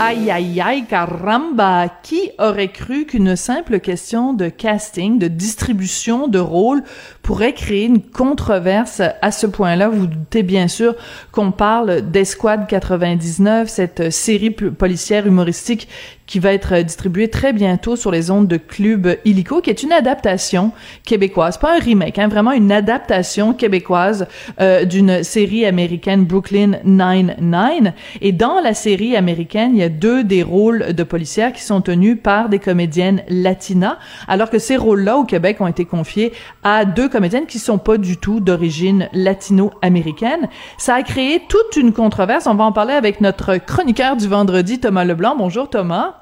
Aïe, aïe, aïe, caramba! Qui aurait cru qu'une simple question de casting, de distribution de rôle pourrait créer une controverse à ce point-là? Vous doutez bien sûr qu'on parle d'Esquad 99, cette série policière humoristique qui va être distribuée très bientôt sur les ondes de Club Illico, qui est une adaptation québécoise, pas un remake, hein, vraiment une adaptation québécoise euh, d'une série américaine Brooklyn Nine-Nine. Et dans la série américaine, il y a deux des rôles de policières qui sont tenus par des comédiennes latinas, alors que ces rôles-là au Québec ont été confiés à deux comédiennes qui sont pas du tout d'origine latino-américaine. Ça a créé toute une controverse. On va en parler avec notre chroniqueur du vendredi, Thomas Leblanc. Bonjour Thomas.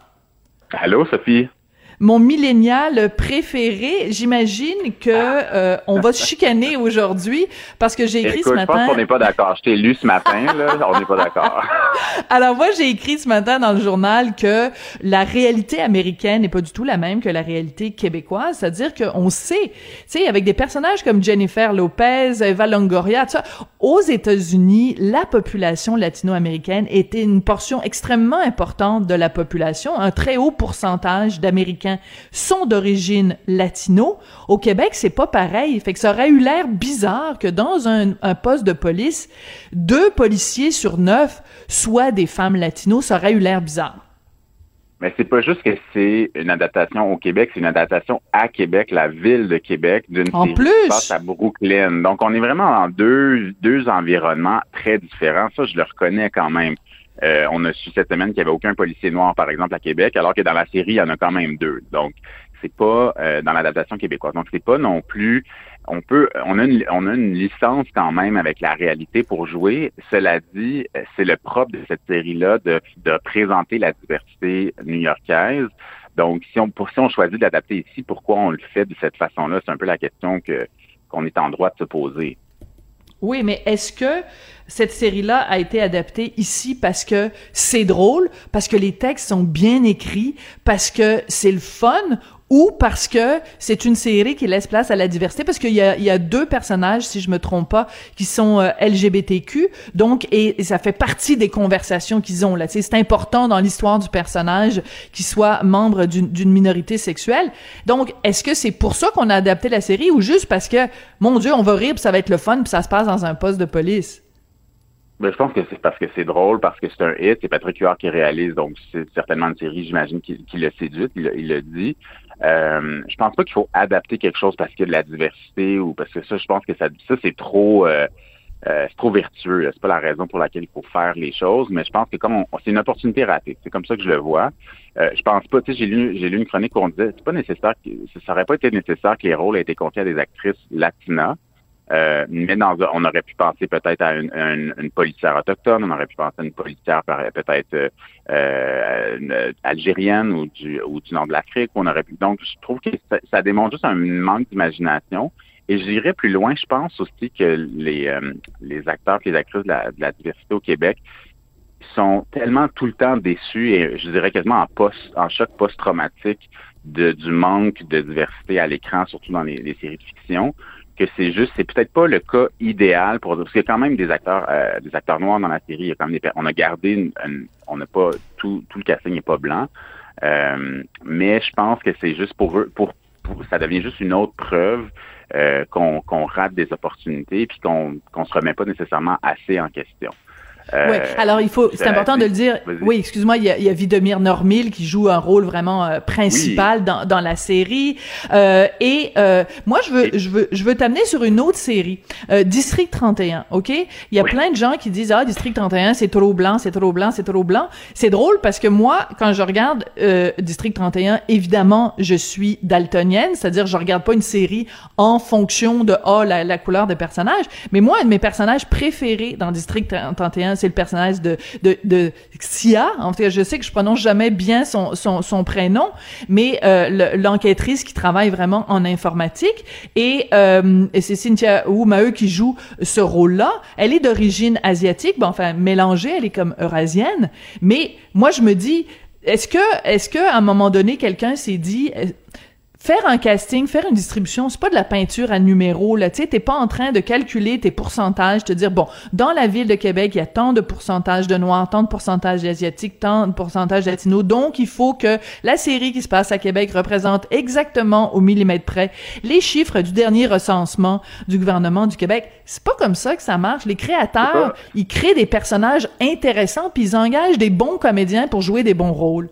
Allô, Sophie mon millénial préféré. J'imagine que euh, on va se chicaner aujourd'hui parce que j'ai écrit ce matin. Je pense qu'on n'est pas d'accord. Je t'ai lu ce matin, là. on n'est pas d'accord. Alors moi, j'ai écrit ce matin dans le journal que la réalité américaine n'est pas du tout la même que la réalité québécoise. C'est-à-dire qu'on sait, tu sais, avec des personnages comme Jennifer Lopez, Eva Longoria, tout ça, aux États-Unis, la population latino-américaine était une portion extrêmement importante de la population, un très haut pourcentage d'Américains sont d'origine latino. Au Québec, c'est pas pareil. Fait que ça aurait eu l'air bizarre que dans un, poste de police, deux policiers sur neuf soient des femmes latinos. Ça aurait eu l'air bizarre. Mais c'est pas juste que c'est une adaptation au Québec, c'est une adaptation à Québec, la ville de Québec, d'une série plus. qui passe à Brooklyn. Donc, on est vraiment dans deux, deux environnements très différents. Ça, je le reconnais quand même. Euh, on a su cette semaine qu'il n'y avait aucun policier noir, par exemple, à Québec, alors que dans la série, il y en a quand même deux. Donc, c'est pas euh, dans l'adaptation québécoise. Donc, c'est pas non plus. On peut, on a, une, on a une licence quand même avec la réalité pour jouer. Cela dit, c'est le propre de cette série-là de, de présenter la diversité new-yorkaise. Donc, si on, pour, si on choisit d'adapter ici, pourquoi on le fait de cette façon-là, c'est un peu la question que qu'on est en droit de se poser. Oui, mais est-ce que cette série-là a été adaptée ici parce que c'est drôle, parce que les textes sont bien écrits, parce que c'est le fun, ou parce que c'est une série qui laisse place à la diversité, parce qu'il y a, il y a deux personnages, si je me trompe pas, qui sont euh, LGBTQ, donc et, ça fait partie des conversations qu'ils ont là. C'est important dans l'histoire du personnage qu'il soit membre d'une minorité sexuelle. Donc, est-ce que c'est pour ça qu'on a adapté la série, ou juste parce que, mon Dieu, on va rire, puis ça va être le fun, puis ça se passe dans un poste de police? Ben, je pense que c'est parce que c'est drôle, parce que c'est un hit. C'est Patrick Huard qui réalise, donc c'est certainement une série, j'imagine, qui, qui l'a séduite, il, il l'a dit. Euh, je pense pas qu'il faut adapter quelque chose parce qu'il y a de la diversité ou parce que ça, je pense que ça, ça c'est trop, euh, euh, c'est trop vertueux. C'est pas la raison pour laquelle il faut faire les choses, mais je pense que comme c'est une opportunité ratée, c'est comme ça que je le vois. Euh, je pense pas. Tu sais, j'ai lu, j'ai lu une chronique où on disait, c'est pas nécessaire, que, ça aurait pas été nécessaire que les rôles aient été confiés à des actrices latinas. Euh, mais dans, on aurait pu penser peut-être à une, une, une, policière autochtone, on aurait pu penser à une policière peut-être euh, euh algérienne ou du, ou du nord de l'Afrique. On aurait pu. Donc, je trouve que ça, ça démontre juste un manque d'imagination. Et je dirais plus loin, je pense aussi que les, euh, les acteurs les actrices de la, de la, diversité au Québec sont tellement tout le temps déçus et je dirais quasiment en post, en choc post-traumatique de, du manque de diversité à l'écran, surtout dans les, les séries de fiction, que c'est juste, c'est peut-être pas le cas idéal pour parce qu'il y a quand même des acteurs, euh, des acteurs noirs dans la série. Il y a quand même des, on a gardé, on n'a pas tout, tout le casting n'est pas blanc, euh, mais je pense que c'est juste pour eux, pour, ça devient juste une autre preuve euh, qu'on rate des opportunités puis qu'on qu'on se remet pas nécessairement assez en question. Euh, oui, alors il faut, c'est important de le dire. Oui, excuse-moi, il y a, il y a Vidomir Normil qui joue un rôle vraiment euh, principal dans, dans la série. Euh, et euh, moi, je veux, je veux, je veux t'amener sur une autre série, euh, District 31. Ok, il y a plein de gens qui disent ah District 31 c'est trop blanc, c'est trop blanc, c'est trop blanc. C'est drôle parce que moi, quand je regarde District 31, évidemment, je suis daltonienne, c'est-à-dire je regarde pas une série en fonction de oh la, la couleur des personnages, mais moi, un de mes personnages préférés dans District 31 c'est le personnage de, de, de Sia. En je sais que je prononce jamais bien son, son, son prénom, mais euh, l'enquêtrice qui travaille vraiment en informatique. Et, euh, c'est Cynthia Wu qui joue ce rôle-là. Elle est d'origine asiatique, bon, enfin mélangée, elle est comme eurasienne. Mais moi, je me dis, est-ce que, est-ce que à un moment donné, quelqu'un s'est dit faire un casting, faire une distribution, c'est pas de la peinture à numéro, là, tu sais, t'es pas en train de calculer tes pourcentages, te dire, bon, dans la ville de Québec, il y a tant de pourcentage de Noirs, tant de pourcentage d'Asiatiques, tant de pourcentage Latinos, donc il faut que la série qui se passe à Québec représente exactement au millimètre près les chiffres du dernier recensement du gouvernement du Québec. C'est pas comme ça que ça marche. Les créateurs, ils créent des personnages intéressants, puis ils engagent des bons comédiens pour jouer des bons rôles.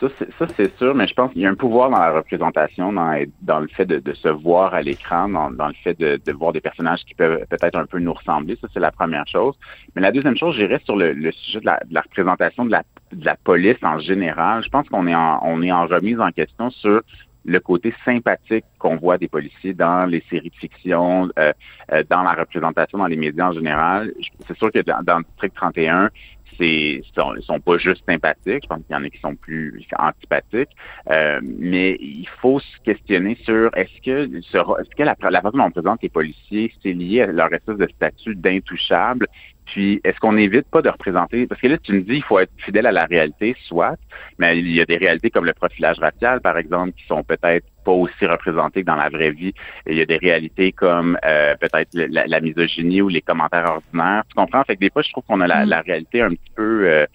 Ça, c'est sûr, mais je pense qu'il y a un pouvoir dans la représentation, dans, le fait de, se voir à l'écran, dans, le fait de, voir des personnages qui peuvent peut-être un peu nous ressembler. Ça, c'est la première chose. Mais la deuxième chose, j'irais sur le, sujet de la, représentation de la, de police en général. Je pense qu'on est en, est en remise en question sur le côté sympathique qu'on voit des policiers dans les séries de fiction, euh, euh, dans la représentation dans les médias en général. C'est sûr que dans, dans District 31, c'est sont, sont pas juste sympathiques. Je pense qu'il y en a qui sont plus antipathiques. Euh, mais il faut se questionner sur est-ce que est-ce que la, façon dont on présente les policiers, c'est lié à leur espèce de statut d'intouchable? Puis, est-ce qu'on évite pas de représenter, parce que là, tu me dis, il faut être fidèle à la réalité, soit, mais il y a des réalités comme le profilage racial, par exemple, qui sont peut-être pas aussi représentées que dans la vraie vie. Et il y a des réalités comme euh, peut-être la, misogynie ou les commentaires ordinaires. Tu comprends? Fait que des fois, je trouve qu'on a la, mm. réalité un petit peu... Euh,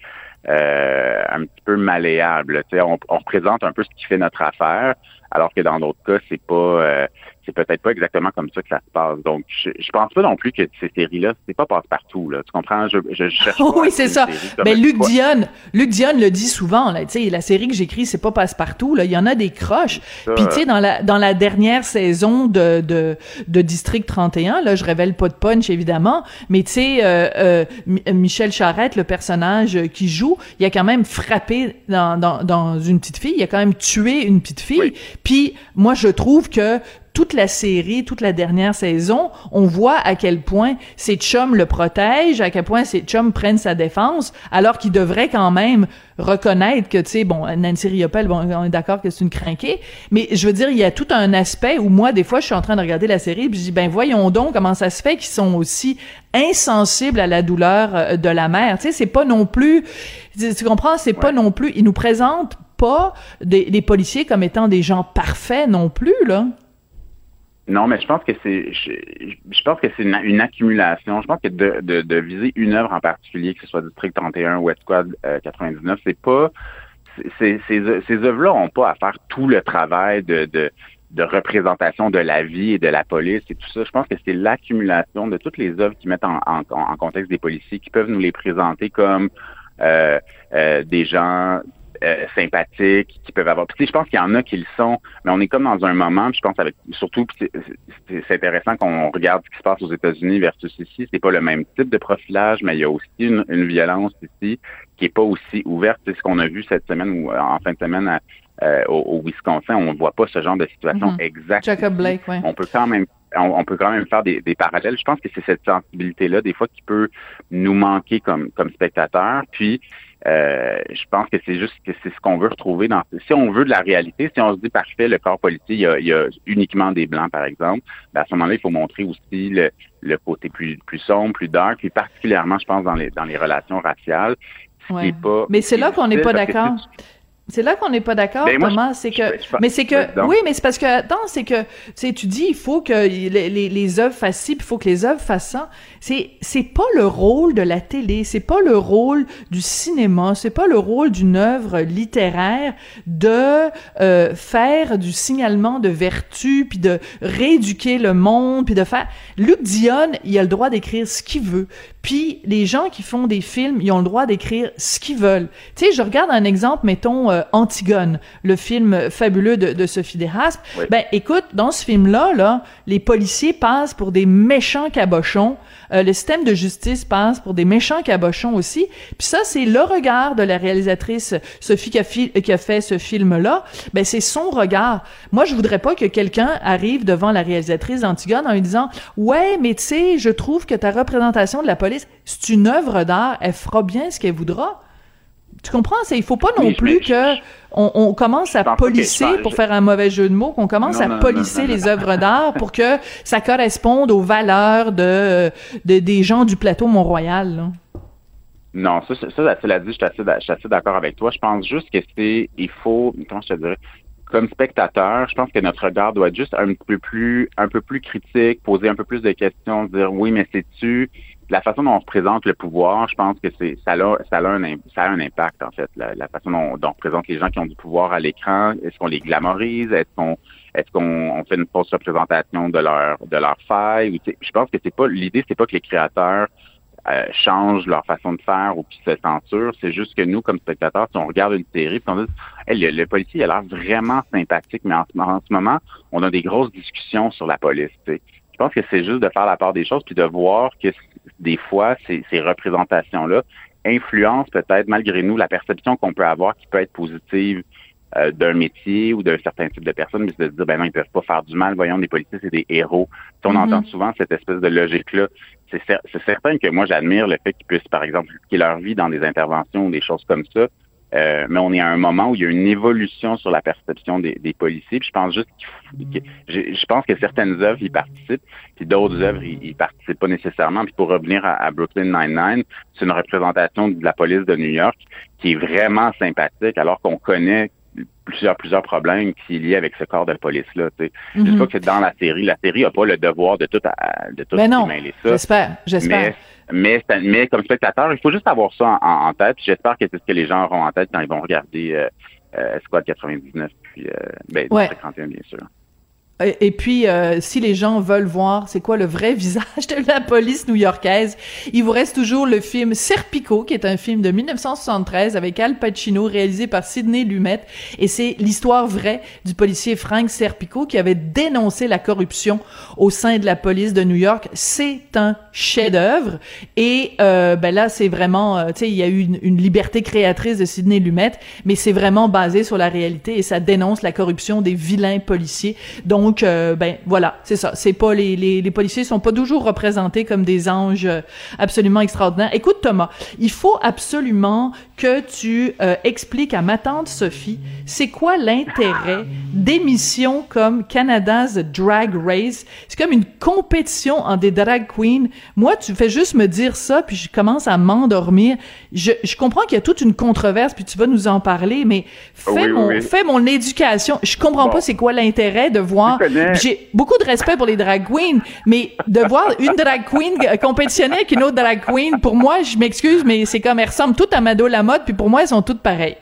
euh, un petit peu malléable. On, on représente un peu ce qui fait notre affaire, alors que dans d'autres cas, c'est pas c'est peut-être pas exactement comme ça que ça se passe. Donc, je, je pense pas non plus que ces séries-là, c'est pas passe-partout, là. Tu comprends? Je, je, cherche Oui, c'est ça. Mais Luc Dion, Luc Dion le dit souvent, là. Tu sais, la série que j'écris, c'est pas passe-partout, là. Il y en a des croches. Puis, tu sais, dans la, dans la dernière saison de, de, de District 31, là, je révèle pas de punch, évidemment, mais tu sais, euh, euh, Michel Charette, le personnage qui joue, il a quand même frappé dans, dans, dans une petite fille. Il a quand même tué une petite fille. Puis, moi, je trouve que toute la série, toute la dernière saison, on voit à quel point ses chums le protègent, à quel point ses chums prennent sa défense, alors qu'il devrait quand même reconnaître que, tu sais, bon, Nancy Riopelle, bon, on est d'accord que c'est une crinquée, mais je veux dire, il y a tout un aspect où moi, des fois, je suis en train de regarder la série, puis je dis, ben voyons donc comment ça se fait qu'ils sont aussi insensibles à la douleur euh, de la mère. Tu sais, c'est pas non plus, tu comprends, c'est pas non plus, ils nous présentent pas des, policiers comme étant des gens parfaits non plus, là. Non, mais je pense que c'est je, pense que c'est une, accumulation. Je pense que de, viser une œuvre en particulier, que ce soit District 31 ou West Squad 99, c'est pas ces, ces œuvres-là n'ont pas à faire tout le travail de, de, représentation de la vie et de la police et tout ça. Je pense que c'est l'accumulation de toutes les œuvres qui mettent en, en, en, contexte des policiers, qui peuvent nous les présenter comme euh, euh, des gens euh, sympathiques, qui peuvent avoir. Puis, je pense qu'il y en a qui le sont, mais on est comme dans un moment. je pense avec surtout, c'est intéressant qu'on regarde ce qui se passe aux États-Unis versus ici. C'est pas le même type de profilage, mais il y a aussi une, violence ici qui est pas aussi ouverte. C'est ce qu'on a vu cette semaine ou en fin de semaine euh, au, Wisconsin. On ne voit pas ce genre de situation mm-hmm. exacte. Jacob Blake, oui. On peut quand même on, peut quand même faire des, parallèles. Je pense que c'est cette sensibilité-là, des fois, qui peut nous manquer comme, comme spectateurs. Puis, euh, je pense que c'est juste que c'est ce qu'on veut retrouver dans. Si on veut de la réalité, si on se dit parfait, le corps policier, il y a, uniquement des blancs, par exemple, ben à ce moment-là, il faut montrer aussi le, le côté plus, plus sombre, plus dark, puis particulièrement, je pense, dans les, dans les relations raciales. Ouais. Pas, Mais c'est là qu'on n'est pas d'accord. C'est là qu'on n'est pas d'accord, ben, Thomas. C'est que, mais c'est que, oui, mais c'est parce que, attends, c'est que, tu tu dis, il faut que les, les, les œuvres fassent ci, puis il faut que les œuvres fassent ça. C'est, c'est pas le rôle de la télé, c'est pas le rôle du cinéma, c'est pas le rôle d'une œuvre littéraire de euh, faire du signalement de vertu, puis de rééduquer le monde, puis de faire. Luc Dion, il a le droit d'écrire ce qu'il veut. Puis les gens qui font des films, ils ont le droit d'écrire ce qu'ils veulent. Tu sais, je regarde un exemple, mettons euh, Antigone, le film fabuleux de, de Sophie Desrasques. Ben écoute, dans ce film-là, là, les policiers passent pour des méchants cabochons. Euh, le système de justice passe pour des méchants cabochons aussi. Puis ça, c'est le regard de la réalisatrice Sophie qui a, qui a fait ce film-là. Ben c'est son regard. Moi, je voudrais pas que quelqu'un arrive devant la réalisatrice d'Antigone en lui disant ouais, mais tu sais, je trouve que ta représentation de la police, c'est une œuvre d'art. Elle fera bien ce qu'elle voudra. Tu comprends? C'est, il faut pas non plus que on, commence à polisser, pour faire un mauvais jeu de mots, qu'on commence à polisser les œuvres d'art pour que ça corresponde aux valeurs de, des gens du plateau Mont-Royal. Non, ça, ça, ça, cela dit, je suis assez, d'accord avec toi. Je pense juste que c'est, il faut, comment je te dirais, comme spectateur, je pense que notre regard doit être juste un peu plus, un peu plus critique, poser un peu plus de questions, dire oui, mais c'est-tu la façon dont on se présente le pouvoir, je pense que c'est ça a, ça a, un, ça a un impact en fait. La, façon dont, on présente les gens qui ont du pouvoir à l'écran, est-ce qu'on les glamorise, est-ce qu'on est-ce qu'on fait une fausse représentation de leur de leur faille? Je pense que c'est pas l'idée, c'est pas que les créateurs euh, changent leur façon de faire ou qu'ils se censurent. C'est juste que nous, comme spectateurs, si on regarde une série, puis on dit le, policier a l'air vraiment sympathique, mais en, ce moment, on a des grosses discussions sur la police. Je pense que c'est juste de faire la part des choses puis de voir que des fois, ces, ces représentations-là influencent peut-être malgré nous la perception qu'on peut avoir qui peut être positive euh, d'un métier ou d'un certain type de personnes, mais c'est de se dire, ben non, ils peuvent pas faire du mal. Voyons, les policiers, c'est des héros. on mm-hmm. entend souvent cette espèce de logique-là. C'est, certain que moi, j'admire le fait qu'ils puissent, par exemple, risquer leur vie dans des interventions ou des choses comme ça. Euh, mais on est à un moment où il y a une évolution sur la perception des, policiers. Puis je pense juste que je, pense que certaines œuvres y participent, puis d'autres œuvres y, y, participent pas nécessairement. Puis pour revenir à, à Brooklyn Nine-Nine, c'est une représentation de la police de New York qui est vraiment sympathique, alors qu'on connaît plusieurs plusieurs problèmes qui sont liés avec ce corps de police là. Tu sais. Je mhm. que dans la série, la série a pas le devoir de tout de tout mais non, J'espère, j'espère. Mais, mais, comme spectateur, il faut juste avoir ça en, tête. J'espère que c'est ce que les gens auront en tête quand ils vont regarder euh, euh, Squad 99 puis euh, ben, ouais. 31 bien sûr. Et puis, euh, si les gens veulent voir c'est quoi le vrai visage de la police new-yorkaise, il vous reste toujours le film Serpico, qui est un film de 1973 avec Al Pacino, réalisé par Sidney Lumet. Et c'est l'histoire vraie du policier Frank Serpico qui avait dénoncé la corruption au sein de la police de New York. C'est un chef-d'œuvre. Et euh, ben là, c'est vraiment, euh, tu sais, il y a eu une, une, liberté créatrice de Sidney Lumet, mais c'est vraiment basé sur la réalité et ça dénonce la corruption des vilains policiers. Donc, donc, euh, ben voilà, c'est ça. C'est pas les, les, les policiers sont pas toujours représentés comme des anges euh, absolument extraordinaires. Écoute Thomas, il faut absolument que tu euh, expliques à ma tante Sophie, c'est quoi l'intérêt d'émissions comme Canada's Drag Race? C'est comme une compétition en des drag queens. Moi, tu fais juste me dire ça, puis je commence à m'endormir. Je, je comprends qu'il y a toute une controverse, puis tu vas nous en parler, mais fais mon fais mon éducation. Je comprends pas c'est quoi l'intérêt de voir j'ai beaucoup de respect pour les drag queens, mais de voir une drag queen compétitionner avec une autre drag queen, pour moi, je m'excuse, mais c'est comme elles ressemblent toutes à Mado la mode, puis pour moi, elles sont toutes pareilles.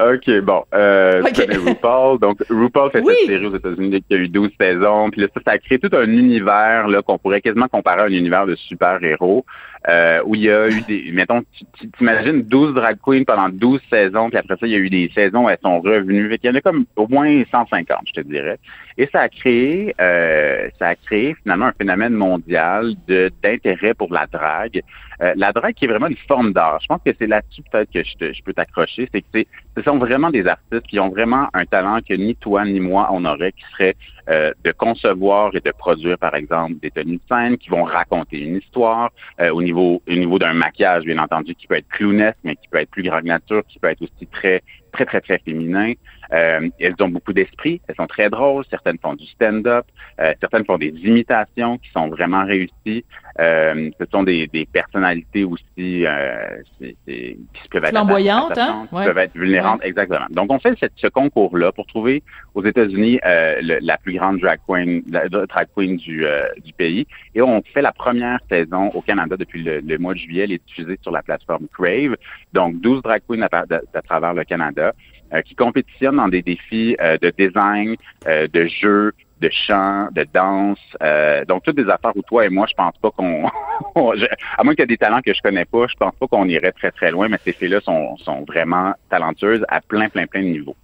OK, bon. Euh, okay. RuPaul. Donc, RuPaul fait cette série aux États-Unis qui a eu 12 saisons. Puis là, ça, ça a créé tout un univers là qu'on pourrait quasiment comparer à un univers de super-héros euh, où il y a eu des... Mettons, tu t'imagines 12 drag queens pendant 12 saisons, puis après ça, il y a eu des saisons où elles sont revenues. Il y en a comme au moins 150, je te dirais. Et ça a créé, euh, ça a créé finalement un phénomène mondial de d'intérêt pour la drague. Euh, la drague qui est vraiment une forme d'art. Je pense que c'est là-dessus peut-être que je, je peux t'accrocher. C'est que ce sont vraiment des artistes qui ont vraiment un talent que ni toi ni moi on aurait, qui serait euh, de concevoir et de produire, par exemple, des tenues de scène qui vont raconter une histoire euh, au niveau au niveau d'un maquillage, bien entendu, qui peut être clownesque, mais qui peut être plus grande nature, qui peut être aussi très très, très, très féminin. Euh, elles ont beaucoup d'esprit, elles sont très drôles, certaines font du stand-up, euh, certaines font des imitations qui sont vraiment réussies. Euh, ce sont des, des personnalités aussi euh, qui peuvent être flamboyantes, hein? qui peuvent être vulnérables, exactement. Donc on fait cette, ce concours-là pour trouver aux États-Unis euh, la plus grande drag queen, la drag queen du, euh, du pays, et on fait la première saison au Canada depuis le, le, mois de juillet. Elle est diffusée sur la plateforme Crave. Donc 12 drag queens à travers le Canada euh, qui compétitionnent dans des défis euh, de design, euh, de jeu, de chant, de danse. donc, toutes des affaires où toi et moi, je pense pas qu'on... à moins qu'il y ait des talents que je connais pas, je pense pas qu'on irait très, très loin, mais ces filles-là sont, sont vraiment talentueuses à plein, plein, plein de niveaux.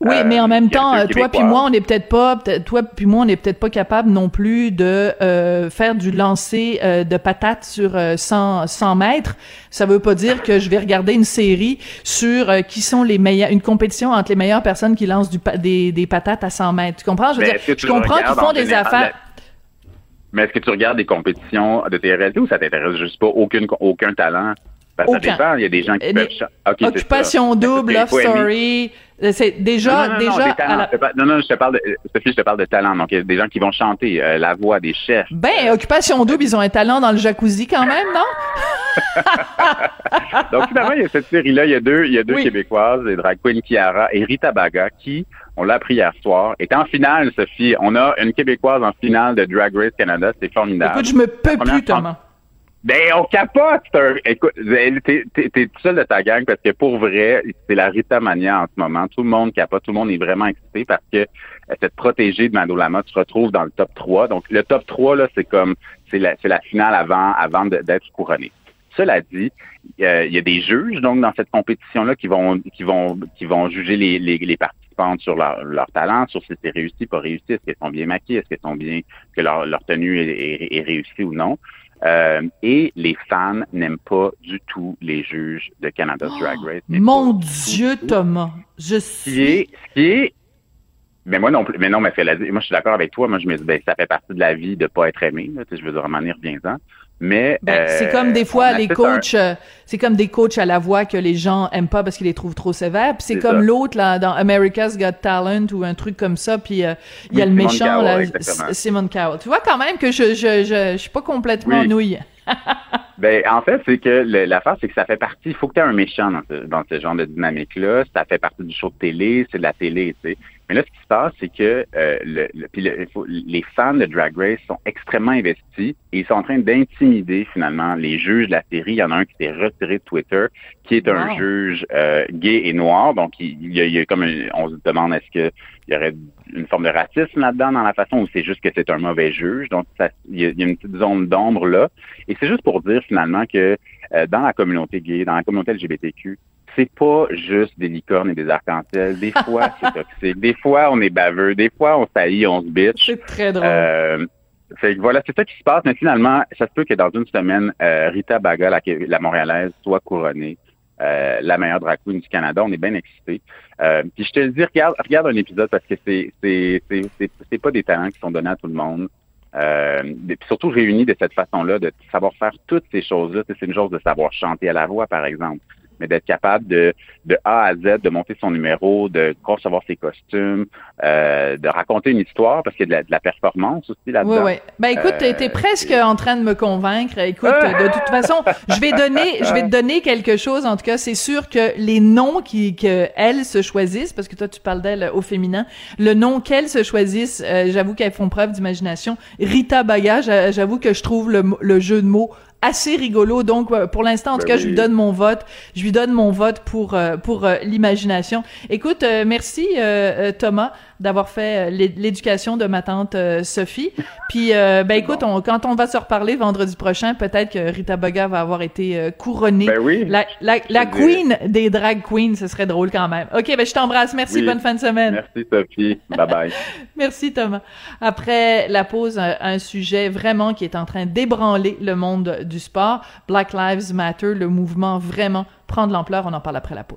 Oui, mais en euh, même temps, toi puis moi, on n'est peut-être pas, toi puis moi, on n'est peut-être pas capable non plus de euh, faire du lancer euh, de patates sur 100, 100 mètres. Ça veut pas dire que je vais regarder une série sur qui sont les meilleurs, une compétition entre les meilleures personnes qui lancent du, des, des patates à 100 mètres. Tu comprends? Je veux dire, je comprends qu'ils font des affaires. Mais est-ce que tu regardes des compétitions de TRLT ou ça t'intéresse juste pas? Aucune, aucun talent? Ben, ça dépend. Il y a des gens qui peuvent. Occupation double, Love Story, Euh, c'est déjà, non, non, déjà. Non, non, je te parle de, Sophie, je te parle de talent. Donc, il y a des gens qui vont chanter, euh, la voix, des chefs. Ben, Occupation Double, ils ont un talent dans le jacuzzi quand même, non? Donc, finalement, il y a cette série-là, il y a deux, il y a deux Québécoises, les drag queen Kiara et Rita Baga, qui, on l'a appris hier soir, est en finale, Sophie. On a une Québécoise en finale de Drag Race Canada. C'est formidable. Écoute, je me peux plus, Thomas. Ben, on capote! Écoute, t'es, t'es, tout seul de ta gang parce que pour vrai, c'est la Rita Mania en ce moment. Tout le monde capote, tout le monde est vraiment excité parce que euh, cette protégée de Madolama se retrouve dans le top 3. Donc, le top 3, là, c'est comme, c'est la, c'est la finale avant, avant d'être couronné. Cela dit, il y a des juges, donc, dans cette compétition-là qui vont, qui vont, qui vont juger les, les, les participantes sur leur, leur talent, sur si c'est réussi, pas réussi, est-ce qu'elles sont bien maquillées, est-ce qu'elles sont bien, que leur, leur tenue est, est réussie ou non. Euh, et les fans n'aiment pas du tout les juges de Canada Drag Race. mon Dieu, Thomas, je suis. Ce qui mais moi non plus. Mais non, mais moi je suis d'accord avec toi. Moi je me dis, ben ça fait partie de la vie de pas être aimé. Là, je veux dire, à bien-en. Mais ben, c'est comme des euh, fois les coachs, euh, c'est comme des coachs à la voix que les gens aiment pas parce qu'ils les trouvent trop sévères. Puis c'est comme l'autre là dans America's Got Talent ou un truc comme ça. Puis euh, il y a le méchant là, Simon Cowell. Tu vois quand même que je je je, je suis pas complètement nouille. ben en fait c'est que l'affaire c'est que ça fait partie. Il faut que tu aies un méchant dans ce, dans ce genre de dynamique là. Ça fait partie du show de télé, c'est de la télé, tu sais. Mais là, ce qui se passe, c'est que euh, le, les fans de Drag Race sont extrêmement investis et ils sont en train d'intimider finalement les juges de la série. Il y en a un qui s'est retiré de Twitter, qui est un juge euh, gay et noir. Donc, il, y, a, comme on se demande est-ce qu'il y aurait une forme de racisme là-dedans dans la façon où c'est juste que c'est un mauvais juge? Donc, ça, il, y a, une petite zone d'ombre là. Et c'est juste pour dire finalement que euh, dans la communauté gay, dans la communauté LGBTQ, c'est pas juste des licornes et des arcs-en-ciel. Des fois, c'est toxique. Des fois, on est baveux. Des fois, on saillit, on se bitch. C'est très drôle. Euh, voilà, c'est ça qui se passe. Mais finalement, ça se peut que dans une semaine, euh, Rita Baga, la, la, Montréalaise, soit couronnée euh, la meilleure drag queen du Canada. On est bien excités. Euh, puis je te le dis, regarde, regarde un épisode parce que c'est c'est c'est pas des talents qui sont donnés à tout le monde. Euh, surtout réunis de cette façon-là, de savoir faire toutes ces choses-là. C'est une chose de savoir chanter à la voix, par exemple mais d'être capable de, de A à Z, de monter son numéro, de concevoir ses costumes, euh, de raconter une histoire, parce qu'il y a de la, performance aussi là-dedans. Oui, oui. Ben écoute, euh, presque en train de me convaincre. Écoute, de toute façon, je vais donner, je vais te donner quelque chose. En tout cas, c'est sûr que les noms qui que elles se choisissent, parce que toi tu parles d'elles au féminin, le nom qu'elles se choisissent, euh, j'avoue qu'elles font preuve d'imagination. Rita Baga, j'avoue que je trouve le, le jeu de mots assez rigolo. Donc, euh, pour l'instant, en tout ben cas, je lui donne mon vote. Je lui donne mon vote pour euh, pour euh, l'imagination. Écoute, merci Thomas d'avoir fait l'éducation de ma tante Sophie. Puis, ben écoute, quand on va se reparler vendredi prochain, peut-être que Rita Boga va avoir été couronnée. Ben oui. La, la, la queen des drag queens, ce serait drôle quand même. Ok, ben je t'embrasse. Merci. Bonne fin de semaine. Merci Sophie. Bye bye. merci Thomas. Après la pause, un, un sujet vraiment qui est en train d'ébranler le monde du sport. Black Lives Matter, le mouvement vraiment prend de l'ampleur. On en parle après la pause.